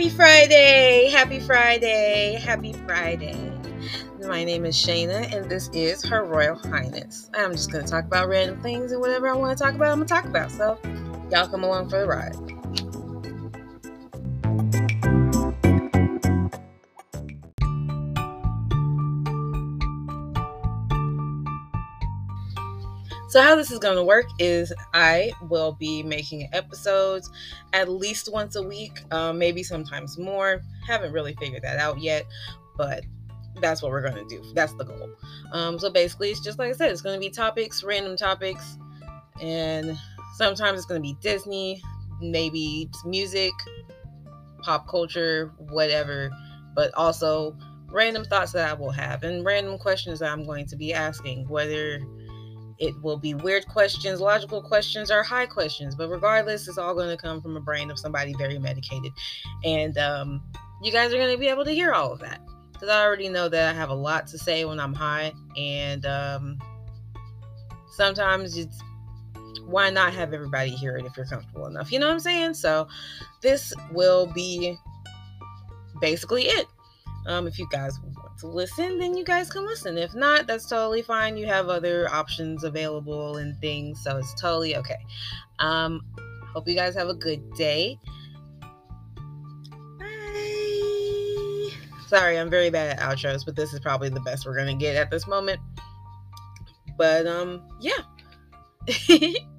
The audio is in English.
Happy Friday! Happy Friday! Happy Friday! My name is Shaina, and this is Her Royal Highness. I'm just going to talk about random things, and whatever I want to talk about, I'm going to talk about. So, y'all come along for the ride. So, how this is going to work is I will be making episodes at least once a week, um, maybe sometimes more. Haven't really figured that out yet, but that's what we're going to do. That's the goal. Um, so, basically, it's just like I said, it's going to be topics, random topics, and sometimes it's going to be Disney, maybe music, pop culture, whatever, but also random thoughts that I will have and random questions that I'm going to be asking, whether it will be weird questions, logical questions, or high questions. But regardless, it's all going to come from a brain of somebody very medicated. And um, you guys are going to be able to hear all of that. Because I already know that I have a lot to say when I'm high. And um, sometimes it's why not have everybody hear it if you're comfortable enough? You know what I'm saying? So this will be basically it. Um, if you guys to listen, then you guys can listen. If not, that's totally fine. You have other options available and things, so it's totally okay. Um, hope you guys have a good day. Bye. Sorry, I'm very bad at outros, but this is probably the best we're gonna get at this moment. But um, yeah.